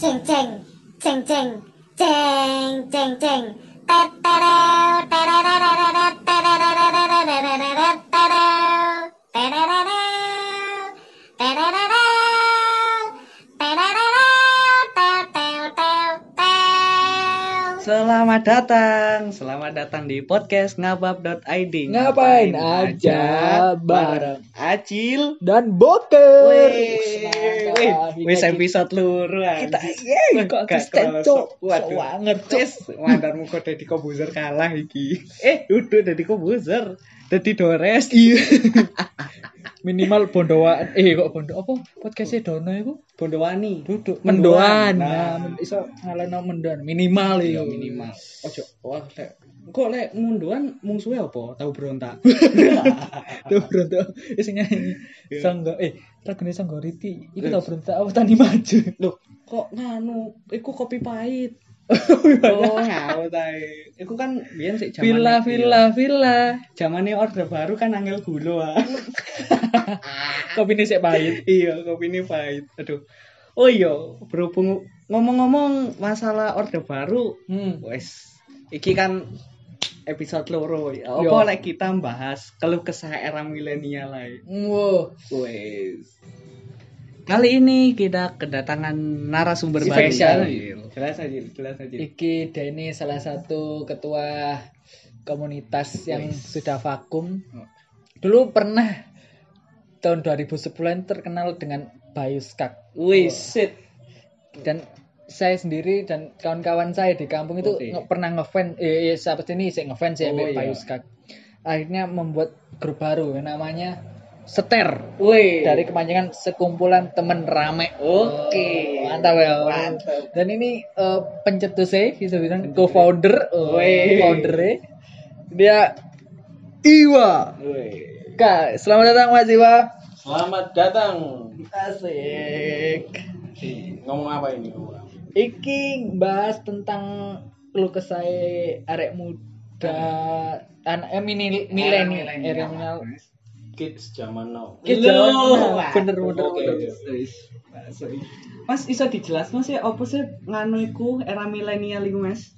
ting ting ting ting ting ting ting. Selamat datang, selamat datang di podcast ngabab.id. Ngapain aja bareng Acil. dan boker. Wih, wis episode luru kita yeay kok kerasa. cok. Waduh. Sewanger cok. Wis, mandarmu kok kalah iki. Eh, duduk dadi komposer. Dadi dores. Iya. Minimal bondoan eh kok bondo apa podcastnya Dono iku Bondowani. duduk Mendoan. Nah. Nah, iso ngaleno mendoan minimal Iya, ya minimal. Ojo, wah lek kok lek munduan mungsuhe apa? Tahu berontak. Tuh bronto wis nyanyi. Iya. Sangga eh lagune Sangga Riti iku tau bronto apa tani maju. Loh, kok nganu? Iku kopi pahit. Oh, ngawur tae. Iku kan biyen sik jamane. Villa villa villa. Zamane orde baru kan angel gula. ah. Kopine sik pahit. iya, kopine pahit. Aduh. Oh iya, berhubung ngomong-ngomong masalah orde baru, Hmm. wes iki kan episode loro. Yo. Apa lek kita bahas keluh kesah era milenial lain. Wow. Wes. Kali ini kita kedatangan narasumber baru. Spesial. Jelas aja, jelas aja. Iki Denny salah satu ketua komunitas yang sudah vakum. Oh. Dulu pernah tahun 2010 terkenal dengan Bayu Skak. Wis, sit. Dan saya sendiri dan kawan-kawan saya di kampung itu Oke. nge- pernah ngefans eh, eh sahabat ini saya ngefans ya Oh, iya. Akhirnya membuat grup baru yang namanya Seter Wih. dari kepanjangan sekumpulan temen rame. Oke. Oh, mantap ya. Mantap. Dan ini eh, pencetusnya bisa bilang co-founder, oh, founder Dia Iwa. Wih. Kak, selamat datang Mas Iwa. Selamat datang. Asik. Ngomong apa ini? Iki bahas tentang lu kesai arek muda anak eh, mini milenial milenial Kids zaman now. Kids zaman now. Bener, bener, Oke, bener. oke. Wis. Mas sih apa sih nganu iku era milenial iku Mas?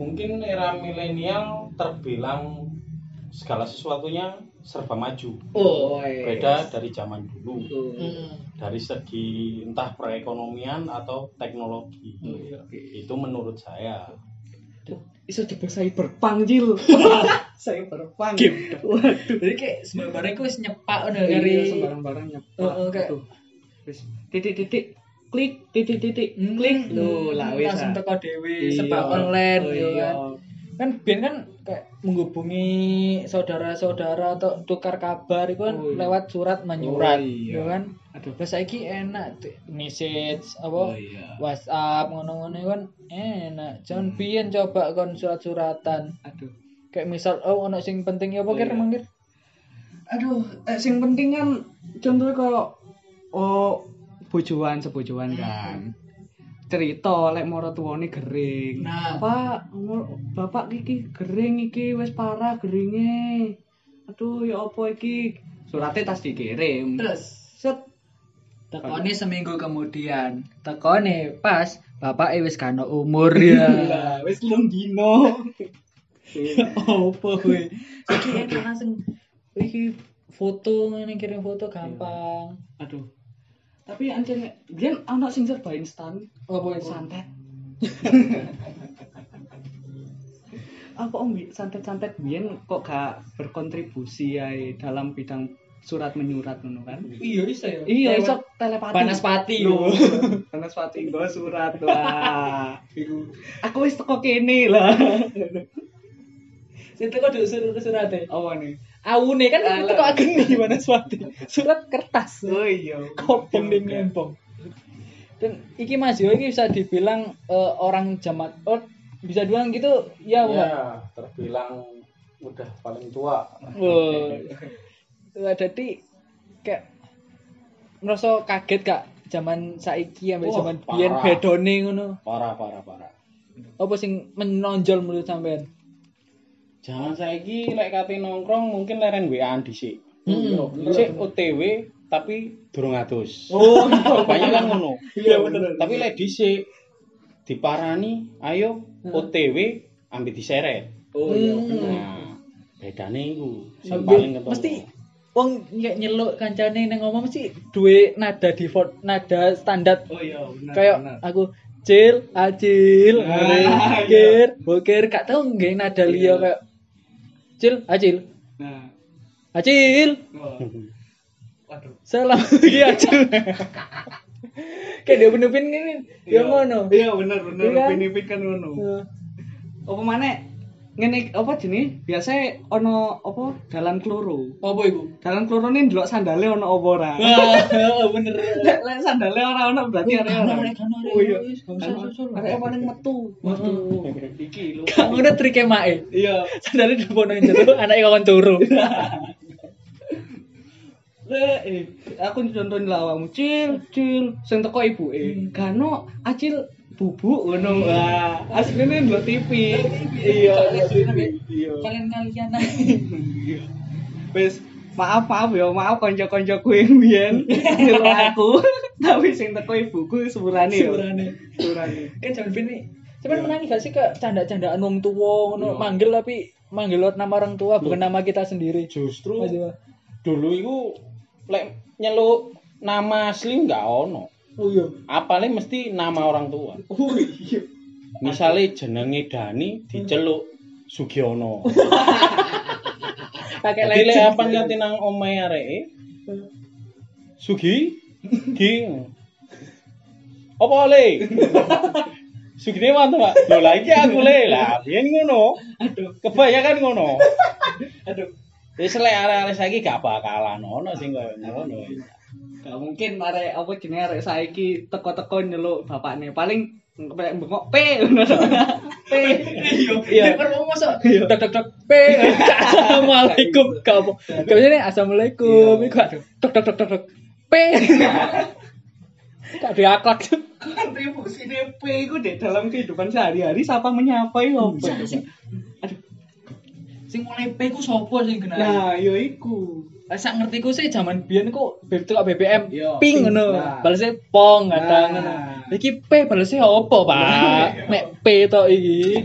Mungkin era milenial terbilang segala sesuatunya serba maju. Oh, Beda dari zaman dulu. Hmm. Dari segi entah perekonomian atau teknologi. Iya. Itu menurut saya. Iso coba cyberpunk jil. cyberpunk. Game. Waduh. Jadi kayak sebenarnya aku wis nyepak udah Iya, dari sembarang-barang nyepak. Oh, oh, kayak- Aduh. Wis titik-titik klik titik-titik Hmm, klik lho lah wis. langsung ah. teko dhewe Iya. sebab online Oh, iya. kan. Kan kan kayak menghubungi saudara-saudara atau tukar kabar itu kan Oh, iya. lewat surat menyurat Oh, iya. gitu kan. Aduh. Terus saiki enak message apa Oh iya. WhatsApp ngono-ngono kan enak. Jangan biyen coba kon surat-suratan. Aduh. Kayak misal oh ono sing penting ya apa Oh, kira iya. mangkir? Aduh, eh, sing penting kan contohnya kalau oh bojoan sebojoan kan. Cerita lek moro tuwane gering. Nah. Pak, bapak iki gering iki wis parah geringe. Aduh, ya apa iki? Suratnya tas dikirim. Terus Set. tekone seminggu kemudian. Tekone pas bapak wis kan umur ya. Lah, wis telung dino. Apa kowe? Iki enak langsung iki foto ngene kirim foto gampang. Aduh. Tapi anjir, biyen ana sing serba instan. Apa itu? santet apa om santet-santet biyen kok gak berkontribusi ya dalam bidang surat menyurat ngono kan Iya bisa ya. iya iso telepati Banaspati Loh, lho. Banaspati nggo surat lah aku wis teko kene lah Situ kok dulu surat surat e. apa nih Awune kan itu kok ageng nih Banaspati. Surat kertas. oh iya Kopong ning ngempong. Dan iki Mas Yo iki bisa dibilang eh, orang zaman oh, bisa bilang gitu ya bukan? Ya, terbilang udah paling tua. Wah. Wah, jadi kayak merasa kaget kak zaman saiki sampai Wah, zaman biyen parah. bedone ngono. Parah, parah, parah. Apa sing menonjol menurut sampean? Jangan saiki lek kate nongkrong mungkin leren WA-an dhisik. Hmm. Sik OTW tapi durung atus. Oh, Banyak kan ngono. Iya, bener. Tapi lek dhisik diparani, ayo OTW ambil diseret. Oh iya. Hmm. Nah, bedane iku sing paling ketemu. mesti wong nyek nyeluk kancane nang ngomong mesti duwe nada default nada standar Oh iya, benar. kayak aku cil acil Ah, bokir bokir gak tau nggih nada liya kayak cil acil Nah. acil Oh. Waduh. salam iki acil kayak dia penupin ini dia Iya. ngono Iya, bener bener. Iya kan? Kan ngono. Heeh. Apa maneh ngene apa jenis biasa ono apa dalan kloro. Apa iku? Dalan kloro ini ndelok sandale ono apa ora? Wah, bener. Lek lek sandale ora ono berarti ora. kan arek. oh iya. susul. arek paling metu? Metu. Iki lho Gak ngono trike mae iya. Sandale dipono jero anake kakon turu. Eh, aku contohin lah awakmu. Cil cil. Sing teko ibuke. Gano acil bubuk ngono wah asline ndelok TV iya iya kalian kalian Iya. Wis maaf maaf ya, maaf kanca-kancaku yang biyen nyuruh aku. Tapi sing teko ibuku sepurane ya. Sepurane. Sepurane. kan jangan bini cuman menangi gak sih ke canda-candaan wong tua ngono manggil tapi manggil lewat nama orang tua bukan nama kita sendiri justru dulu iku lek nyeluk nama asli nggak ono. Oh iya Apalnya mesti nama orang tua. Oh iya. Misalnya jenenge Dani diceluk Sugiono. pakai legend apa nganti nang omahe areke? Sugi? Gi. Apa le? Sugine mantu, Pak. Lho lagi aku le. Lah, biyen ngono. Aduh, Kebanyakan ngono. aduh. Wis lek arek-arek saiki gak bakalan ono sing koyo ngono. Gak mungkin arek apa jenenge arek saiki teko-teko nyeluk bapakne. Paling kayak bengok P ngono. P. iya perlu masuk dok dok dok p assalamualaikum gak bisa nih assalamualaikum Iya. iku gak dok dok dok dok dok p gak diaklak Kontribusi P iku deh dalam kehidupan sehari-hari siapa menyapa iku apa? Aduh. sing mulai p ku sopo sing kenal Nah, yo iku. Sak ngerti ku sih zaman biyen ku tukak BBM Iya. ping ngono Nah. balesnya pong kadang ngono iki p balesnya opo pak nek p to iki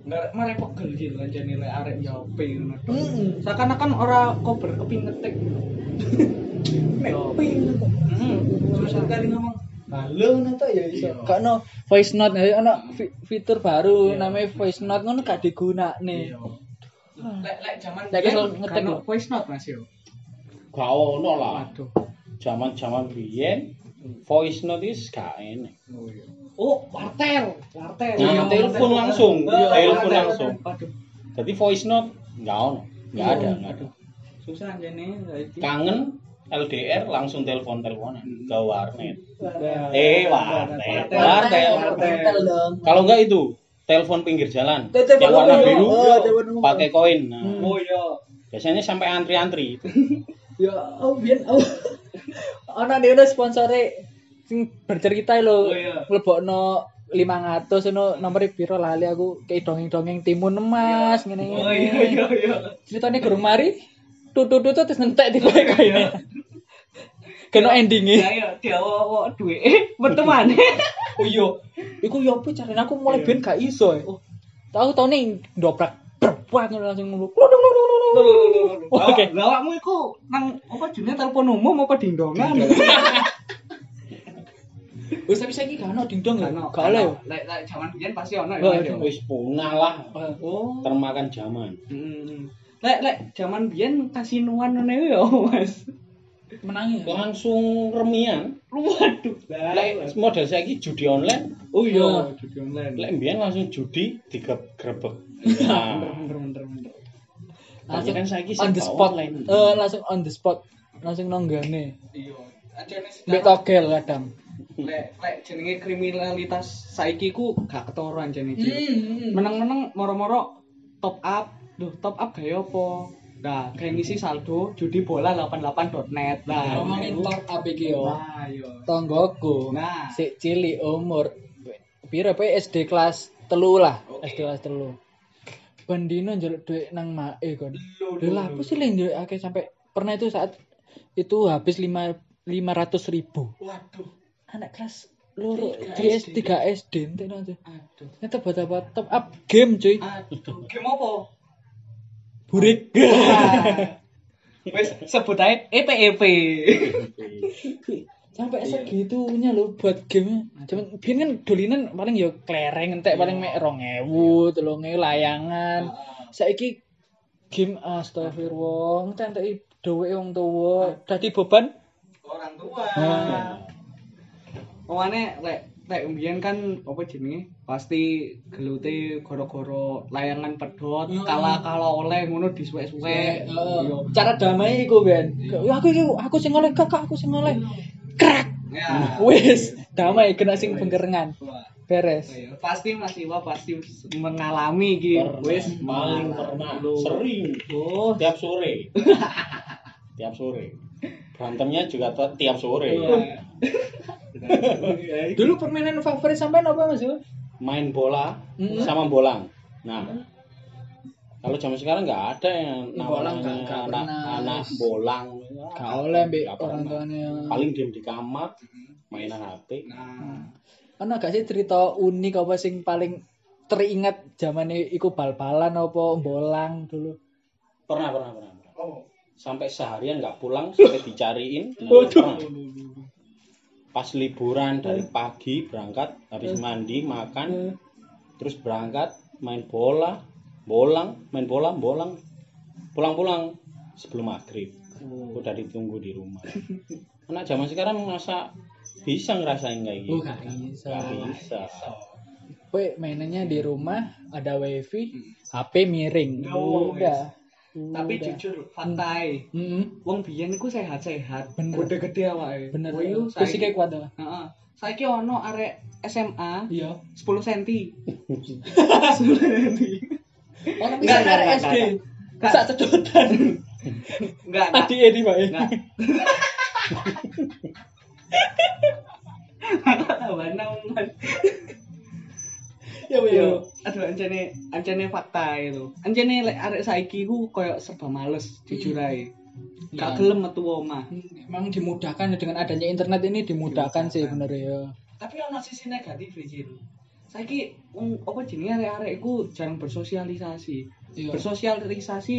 Nggak mare pegel gitu kan jane lek arek yo P ngono. Mm. Seakan-akan ora cover keping ngetik. nek p ngono Hmm. susah kali ngomong halo ngono to ya iso gak ono voice note ya fi- fitur baru namanya voice note ngono gak digunakne Lek lek zaman Lek ngetik voice note Mas yo. Gak ono lah. Waduh. Zaman-zaman biyen voice note is gak enak. Oh, wartel, wartel. Nah, Iya, telepon langsung, Iya, telepon langsung. Jadi voice note nggak ono, nggak ada, nggak ada. susah jane saiki. Kangen LDR langsung telepon teleponan ke warnet. Eh warnet, dong. Kalau enggak itu telepon pinggir jalan yang warna biru Oh, pakai koin. Nah, Oh iya. biasanya sampai antri-antri. Ya, oh biyen oh. Ono dhewe sponsore sing bercerita lho. Oh, iya. Mlebokno 500 ngono nomor piro lali aku kayak dongeng-dongeng timun emas ngene ngene. Oh iya iya iya. Ceritane gurung mari tutut-tutut terus nentek tiba kaya. Kena endinge. Ya ya diawo duwe eh metu maneh. Oh iya. Iku yo apa carane aku mulai ben gak iso. eh. Oh. Tahu tau nih ndobrak berbuat langsung ngono. Oke. Lah awakmu iku nang apa jenenge telepon umum apa dingdongan? Wis tapi saiki gak ono dingdong ya. Ono, Gak oleh. Lek lek jaman biyen pasti ono ya. Oh, iya. ya. Wis punah lah, Oh. termakan zaman. Hmm. Lek lek jaman biyen kasinuan ngene ya, Mas. Menangi. ya? Langsung remian. Waduh. Lek model saiki judi online, Oh iya, judi online. lek mbiyen langsung judi digrebek. bener Nah, bener bener bener. tapi kan saiki on the spot online. Eh, langsung on the spot langsung nonggane Iya. Sekarang togel kadang lek lek jenenge kriminalitas saiki ku gak ketara anjane Cil. Hmm. Meneng-meneng moro-moro top up. Duh, top up gaya apa? Nah, kayak ngisi saldo judi bola 88.net. Nah, ngomongin itu. top up iki yo Nah, iya. tonggoku Nah. sik cilik umur piro pe SD kelas telu lah SD kelas telu Bandino njaluk duit nang mae kon. Lha lah apa sih lek akeh sampai pernah itu saat itu habis lima lima ratus ribu Waduh. anak kelas loro Tiga di SD. tiga SD ente nanti Aduh. buat apa top up game cuy Aduh. Game apa? burik Wes sebut aja E EPEP. sampai segitunya loh buat game cuman biar kan dolinan paling ya klereng entek paling mek rong ewu telung ewu layangan saiki game astagfirullah entek entek duwe wong tuwa dadi beban Orang tua. Ah. Pemane lek lek mbiyen kan apa jenenge? Pasti gelute goro-goro layangan pedot, Hmm. kala-kala oleh ngono disuwek-suwek. Iya. cara damai iku ben aku iki aku sing oleh kakak aku sing oleh Ya. wis damai kena sing penggerengan beres Iya, pasti Mas Iwa pasti mengalami gitu. Wis paling pernah sering Oh, tiap sore. tiap sore. Berantemnya juga tiap sore. Iya. dulu permainan favorit sampean apa mas Iwan? Main bola Mm. sama bolang. Nah, kalau zaman sekarang nggak ada yang Bolang namanya nggak- nggak anak, pernah. anak bolang. Gak oleh Nggak orang tuanya Paling diem di kamar, mainan HP. Nah, Ono gak sih cerita unik apa sing paling teringat zamane iku bal-balan apa bolang dulu Pernah, pernah, pernah. pernah. oh. Sampai seharian nggak pulang, sampai dicariin. Nah, pernah. Pas liburan dari pagi berangkat, habis mandi, makan, terus berangkat main bola, bolang, main bola, bolang, pulang-pulang sebelum maghrib. Udah ditunggu di rumah. Anak zaman sekarang masa bisa ngerasain kayak gitu? Oh, gak bisa. Nggak bisa. Kowe mainannya di rumah ada wifi HP miring Oh, udah Tapi Udah. jujur, faktai. Mm-mm. Wong biyen iku sehat-sehat, Bener. gede-gede awake. bener iku fisiknya saiki- kuat tuh Heeh. Saiki ono arek SMA iya 10 cm. 10 cm. Enggak, bisa enggak, SD sak cedotan Enggak, tadi Edi Pak Enggak. Man. ya Yo, aduh ancene ancene fakta itu. Ancene lek arek saiki ku koyo serba males jujur ae. Gak Ya. gelem metu omah. memang dimudahkan dengan adanya internet ini dimudahkan sih bener ya Tapi ono sisi negatif iki. Saiki wong apa jenenge arek-arek iku jarang bersosialisasi. Iya. Bersosialisasi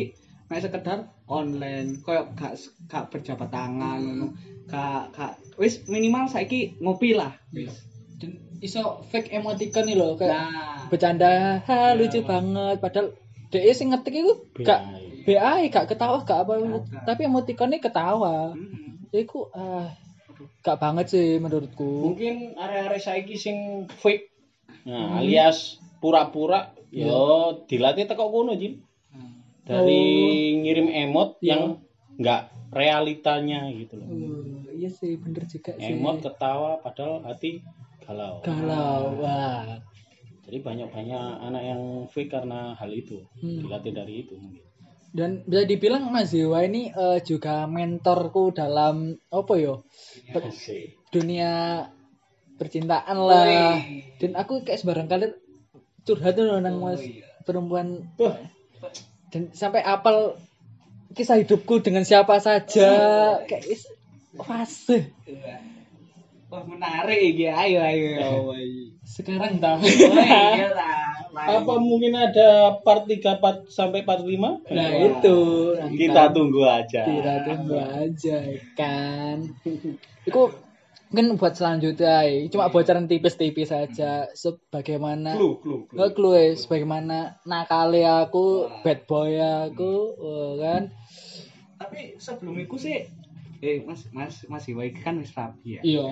mek sekedar online, koyo gak gak berjabat tangan ngono. Gak gak wis minimal saiki ngopi lah. Wis. dan iso fake emoticon nih loh kayak Nah, bercanda ha lucu banget padahal dia sing ngetik itu gak BA gak ketawa gak apa Gak. tapi emoticonnya ketawa mm, Iku ah gak banget sih menurutku Mungkin area-area saiki sing fake. Nah, alias pura-pura yo dilatih teko kono, Jin. Dari ngirim emot Iya. yang enggak realitanya gitu loh. Uh, iya sih bener juga sih Emot ketawa padahal hati galau. galau wah Jadi banyak-banyak anak yang fake karena hal itu. Hmm. Dilatih dari itu mungkin. dan bisa dibilang Mas Dewa ini eh, juga mentorku dalam apa yo Asik. dunia percintaan lah Wih. dan aku kayak sebarang kali curhat tuh nang Oh, mas iya. perempuan dan sampai apal kisah hidupku dengan siapa saja kayak is fase Wah menarik iki ayo ayo. sekarang tahu Oh, iya lah. Apa mungkin ada part 3 part sampai part 5? nah itu Kita tunggu aja. kita tunggu aja kan itu mungkin buat selanjutnya ya. cuma bocoran tipis-tipis saja sebagaimana Clue, clue, clue. Nggak clue ya, sebagaimana nakali aku, bad boy aku, oh, kan. Tapi sebelum itu sih eh Mas Mas Mas Iwa iki kan wis rapi ya. Iya,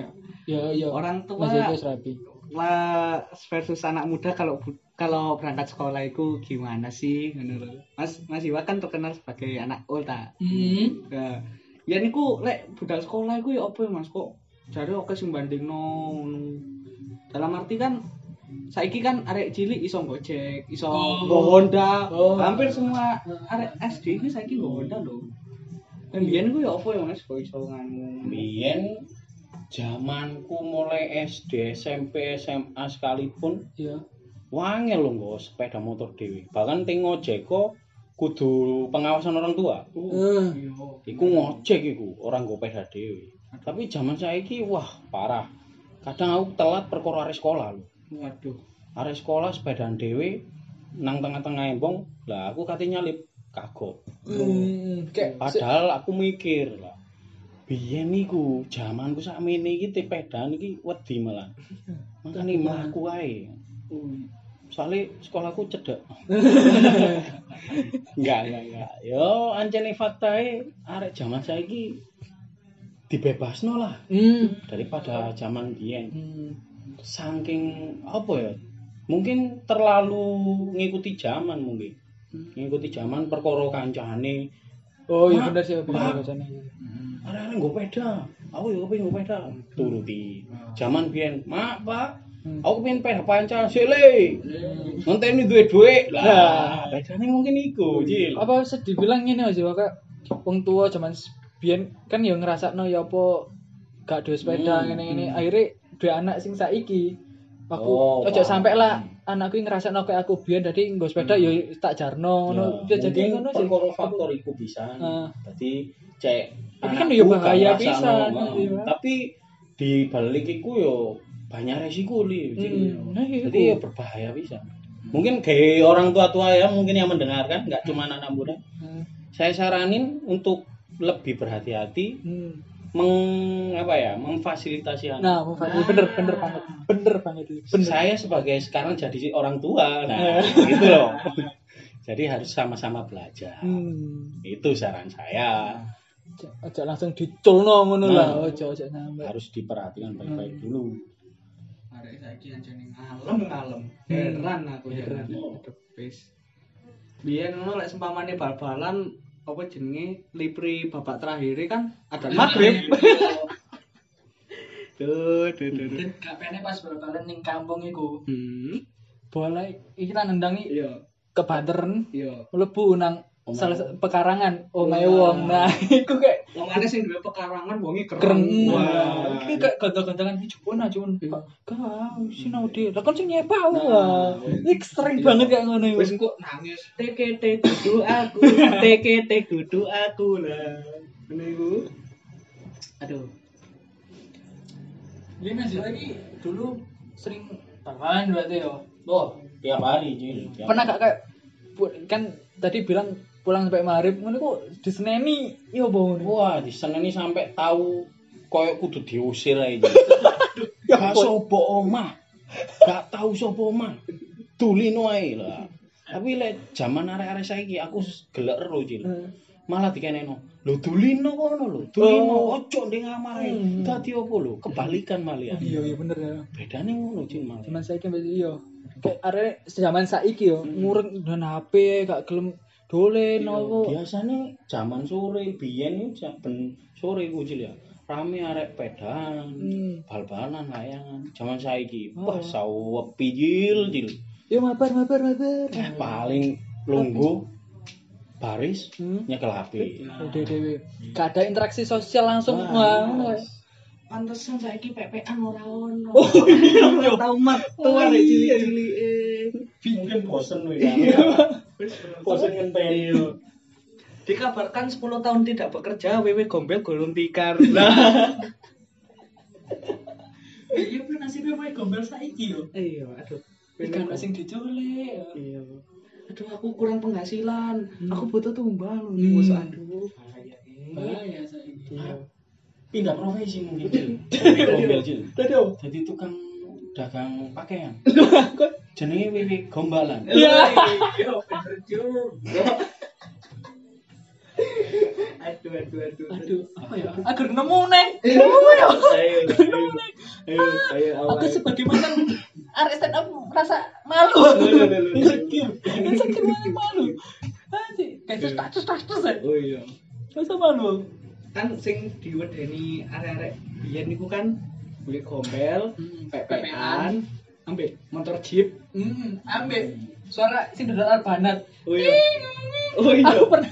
iya, iya. Orang tua Masih itu rapi. lah versus anak muda kalau kalau berangkat sekolah itu gimana sih lho. Mas Mas Iwa kan terkenal sebagai anak ulta. Hmm. Nah, ya niku lek budal sekolah iku ya apa ya Mas kok jare oke sing bandingno. Dalam arti kan saiki kan arek cilik iso gojek, iso Oh. nggo Honda. Oh. Hampir semua arek SD ini saiki nggo Honda lho. Dan biyen ku ya apa ya Mas kok iso nganu. Biyen zamanku mulai SD, SMP, SMA sekalipun Iya. wangel lho nggo sepeda motor dhewe. Bahkan ting ngojeko kudu pengawasan orang tua. Eh, Iku ngojek iku, orang go sepeda dhewe. Tapi zaman saiki wah parah. Kadang aku telat perkara arek sekolah lho. Waduh. Arek sekolah sepedaan dhewe nang tengah-tengah embong. Lah aku kate nyalip kagok. hmm, kayak Padahal aku mikir lah. Biyen niku zamanku sakmene iki sepedaan iki wedi malah. Makane mlaku ae. Soalnya sekolahku cedek. enggak, enggak, enggak. Yo, ancene faktae arek zaman saiki dibebasno lah hmm, daripada zaman biyen. hmm. Saking apa ya? Mungkin terlalu ngikuti zaman mungkin. Ngikuti zaman perkara kancane. Oh iya bener sih Pak. bacanya. Arek-arek nggo peda. Aku yo kepengin nggo peda. Turuti. Zaman biyen, "Mak, Pak, Hmm. aku pengen peda pancal sile." Ngenteni duwe dhuwit. Lah, bedane mungkin iku, Cil. Apa bisa dibilang ini aja Kak? Wong tua zaman biyen kan ya ngrasakno ya apa gak duwe sepeda Hmm, ngene-ngene akhirnya duwe anak sing saiki. Aku Oh, ojo sampai lah anakku ngrasakno kayak aku biyen dadi nggo sepeda ya tak jarno ngono. Ya, jadi ngono sih. faktor iku bisa. Ah. Dadi cek Tapi kan ya bahaya ngrasakno, iya. ah. Tapi di balik iku yo banyak resiko li. Hmm, nah iku. Jadi ya berbahaya bisa. Mungkin kayak orang tua-tua ya mungkin yang mendengarkan nggak cuma anak muda. Hmm. Saya saranin untuk lebih berhati-hati Hmm. meng apa ya memfasilitasi anak. Nah, mau Fadli, bener bener banget. Bener banget itu. Bener. Saya sebagai sekarang jadi orang tua, nah gitu loh. Jadi harus sama-sama belajar. Hmm. Itu saran saya. Ojo- Ojo langsung diculno ngono Nah. lah. Ojo ojo sampai. Harus diperhatikan baik-baik dulu. Arek saiki anjene ngalem-ngalem. Heran aku Heran. heran. Aduh, wis. Biyen ngono lek sempamane bal-balan apa jenenge lipri babak terakhir kan ada maghrib. Tuh, tuh, tuh, tuh. Gak pas bal-balan ning kampung iku. Hmm. Bola iki lan nendangi Iya, ke Bandern iya. mlebu nang Salah wong. satu pekarangan omahe Wah. wong. Nah, iku kayak Wongane sing duwe pekarangan wonge keren. keren. Wah, iki kayak gonta-gontangan iki jupun aja jupun. Iya. Kau sinau dia. Lah kan sing nyepa wah. Iki sering banget kayak ngono. Wis engko nangis teke te kudu aku, teke te kudu aku lah. Ngene iku. Aduh. Ini Mas lagi dulu sering tangan berarti ya. Oh, tiap hari. Tiap Pernah gak kayak bu- kan tadi bilang pulang sampai maghrib ngono kok diseneni iya apa ngono. Wah, di sana ini sampai tahu koyo kudu diusir aja. Ya Gak sopo omah. Gak tahu sopo omah. Tulino ae lah. Tapi lek zaman arek-arek saiki aku gelek ero, Cil. Hmm. Malah dikeneno. Lho tulino kono lho. Tulino Oh. ojo ndek kamar ae. Hmm. Dadi opo lho? Kebalikan malah. Iya iya bener ya. Bedane ngono, Cil malah. Zaman saiki mbak iya. Kayak arek zaman saiki yo ngureng dan HP gak gelem dolen apa. Biasanya zaman sore biyen ben sore ku ya. Rame arek pedang, Hmm. bal-balan layangan. Zaman saiki Oh. wah sawepi Cil, Cil. Yo mabar mabar mabar. Eh, paling lungguh baris Hmm. nyekel HP. Udah dewe. Gak ada interaksi sosial langsung. Ngono. Pantesan saiki PPan ora ono. Oh iya. Tahu mat tuh Oh, arek iya. cilik-cilik. Mungkin bosen. Wis Bosen ngenteni. Dikabarkan 10 tahun tidak bekerja, Wewe Gombel gulung tikar. Nah, Iya pun nasibnya wae gombel saiki yo. iya, aduh. Kan sing diculik. Iya. Aduh, aku kurang penghasilan. Hmm. Aku butuh tumbal. Hmm. Musuh aduh. Bahaya saiki. Pindah profesi mungkin. Jadi gombel Cil. Tadi. Jadi tukang dagang pakaian. Jenenge Wiwi Gombalan. Iya. Juga. Aduh, aduh, aduh. Aduh, apa ya? Agar nemu nih. Ayo, ayo, ayo, ayo, ayo, Aku sebagai mantan arek stand up merasa malu. Insecure. Insecure banget malu. Anjir, kayak status status ya. Oh iya. Masa malu. Kan sing diwedeni arek-arek biyen niku kan beli gombel, PPan, ambek motor jeep. Hmm, ambil suara sing dodol banat. Oh iya. Oh iya. Aku pernah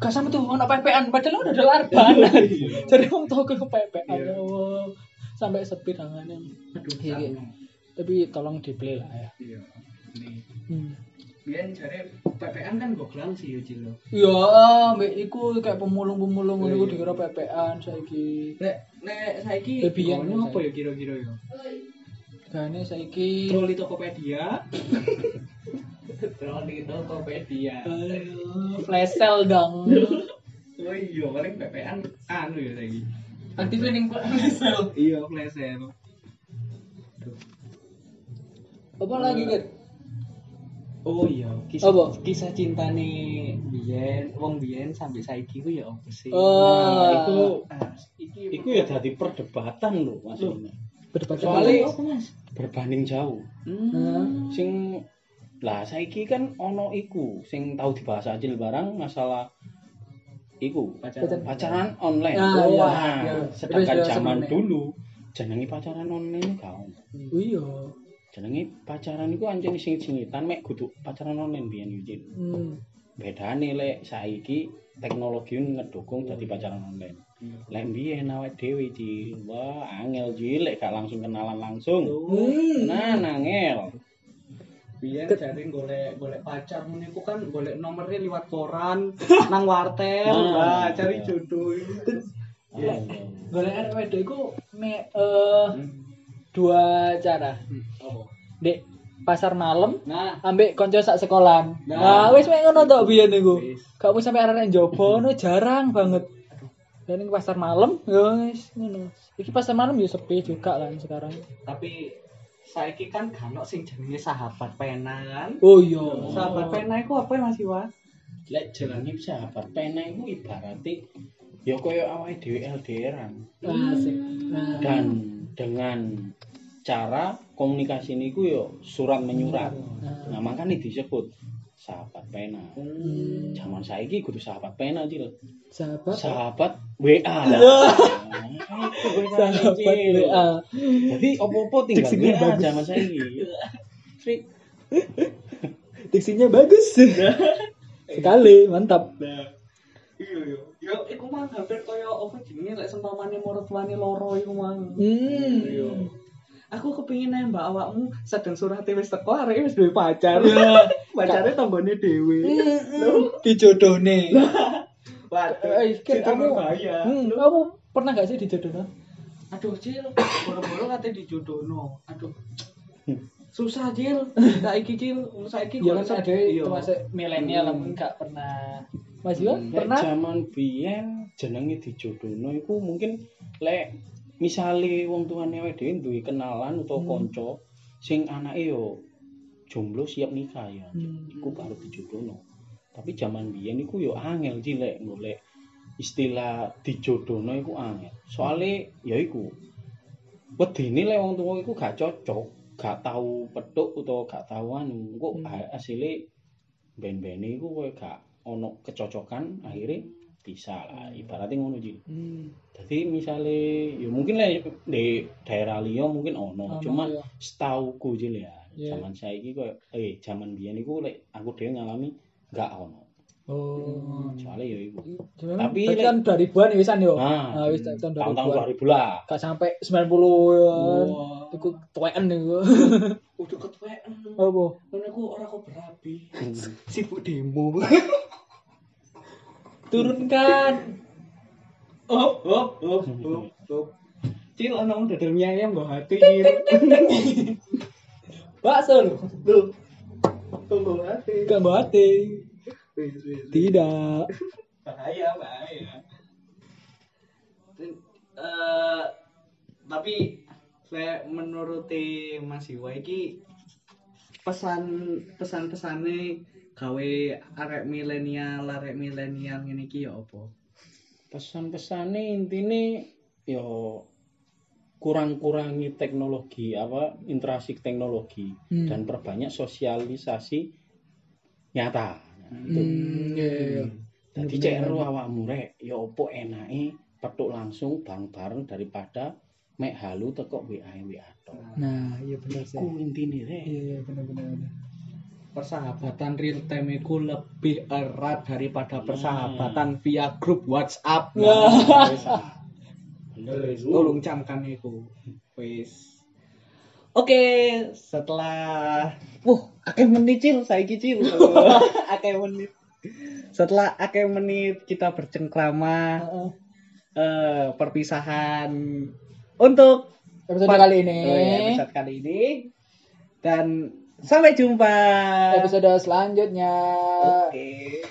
Gak sama tuh ono PPan, padahal udah dodol banat. Jadi wong tau ke. Iya. Oh, sampai sepi tangannya. Aduh, Iya, iya. Tapi tolong di play lah ya. Iya. Nih. Hmm. biyen jare PPN kan goglan sih yo Cil. Iya, mbek iku kayak pemulung-pemulung ngono iku dikira PPN saiki. Nek nek saiki Eh, biyen gono apa ya kira-kira ya? Gane saiki Troli Tokopedia. Troli Tokopedia. Aduh, flash sale dong. Oh iya, paling PPN anu ya saiki. Aktifnya ning flash sale. Iya, flash sale. Apa lagi, Git? Oh iya, kisah Apa? kisah cintane biyen, wong biyen sampai saiki ku ya apa sih? Oh. Nah, iku ah, iki Iku ya dadi perdebatan lho Mas. Soalnya- apa, Mas? Berbanding jauh. Hmm. Sing lah saiki kan ono iku sing tau dibahas Acil barang masalah iku Pacaran. pacaran online. Ah, iya. Wah, Iya. sedangkan Terus, zaman sebenarnya. dulu jenenge pacaran online gak ono. Oh iya. Jenenge pacaran iku anjene sing-singitan mek kudu pacaran online biyen iki. Hmm. Bedane lek saiki teknologi ngedukung dadi pacaran online. Lek biyen awake dhewe iki, wah angel ji lek gak langsung kenalan langsung. Hmm. Nah, angel. Biyen jare golek golek pacar mun iku kan golek nomornya liwat koran, nang wartel, Ah. lah cari jodoh itu. Iya. Golek wedok iku me eh dua cara. Oh. Dek pasar malam Nah, ambek konco sak sekolahan. Nah. Nah, wis mek ngono tok biyen niku. Mau sampai arek njobo ngono jarang banget. Dan ini pasar malam, ya wis ngono. Iki pasar malam ya sepi juga lah sekarang. tapi saiki kan kan sing jenenge sahabat pena kan. Oh iya. Sahabat pena iku apa ya Mas Iwan? Lek jenenge sahabat pena iku ibarate ya kaya awake dhewe LDRan. Asik. Nah, Dan dengan cara komunikasi niku yo surat menyurat. Nah, makanya disebut sahabat pena. hmm, Zaman saiki kudu sahabat pena Cil. sahabat Sahabat WA. sahabat WA. Jadi opo-opo tinggal Diksinya WA bagus. zaman saiki. Trik. Diksinya bagus. Sekali, mantap. Nah, iya iya. Yo iku mah hampir kaya apa jenenge lek sempamane maratuane loro iku mah. Hmm. Aku kepingin nembak awakmu sedang surate wis teko areke wis duwe pacar. Pacare tanggane dhewe. Dijodohne. Waduh, Eh, itu kamu- berbahaya. Hmm, kamu pernah gak sih dijodohno? Aduh, Cil, boro-boro kate dijodohno. Aduh. Susah, Cil. Saiki, Cil, saiki Ya kan ada iya. termasuk milenial mungkin gak pernah. Mas Iwan Lek pernah? zaman biyen jenenge dijodohno iku mungkin lek misale wong tuane awake dhewe duwe kenalan utawa Hmm. kanca sing anake yo jomblo siap nikah ya. Hmm. Iku baru dijodohno. Tapi zaman biyen iku yo angel cilek golek istilah dijodohno iku angel. Soale ya iku wedine lek wong tuwa iku gak cocok, gak tau petuk utawa gak tau anu, kok Hmm. asile ben-bene iku kowe gak ono kecocokan akhirnya bisa lah ibaratnya ngono Ji. Hmm. Jadi misale ya mungkin lah di daerah liya mungkin ono, Ono, cuma ya. setauku Ji ya. Iya. Zaman saiki koyo eh zaman biyen iku lek aku dhewe ngalami gak ono. Oh. Soalnya ya iku. Tapi kan 2000-an ya wisan yo. Ah, Nah, wis tahun tahun-tahun 2000-an. 2000 lah. Gak sampai 90 ya. kan. Wah. Iku tuweken iku. Udah ketuaan. Apa? Ngono aku ora kok berapi. Sibuk demo. Turunkan. Oh, oh, oh, oh, oh. Cil, dodol mie ayam nggo hati. Bakso lho. Tuh. Hati. Gak hati. Tidak. bahaya bahaya Eh, tapi saya menuruti Mas Iwa iki pesan pesan pesane gawe arek milenial arek milenial ngene iki ya apa Pesan-pesane intine yo kurang-kurangi teknologi apa interaksi teknologi Hmm. dan perbanyak sosialisasi nyata. Nah, itu. Hmm, iya, iya. Jadi awakmu rek, ya opo enake petuk langsung bareng-bareng daripada mek halu teko WA WA tok. Nah, iya benar sih. Ku intine rek. Iya, iya benar benar. benar. Persahabatan real time itu lebih erat daripada persahabatan via grup WhatsApp. Nah. Ah. Tolong camkan itu. Wis. Oke, setelah Wah, akeh menit cil saiki cil akeh menit setelah akeh menit kita bercengkrama Heeh. eh perpisahan untuk Episode kali ini. oh iya, episode kali ini dan Sampai jumpa episode selanjutnya. Oke. Okay.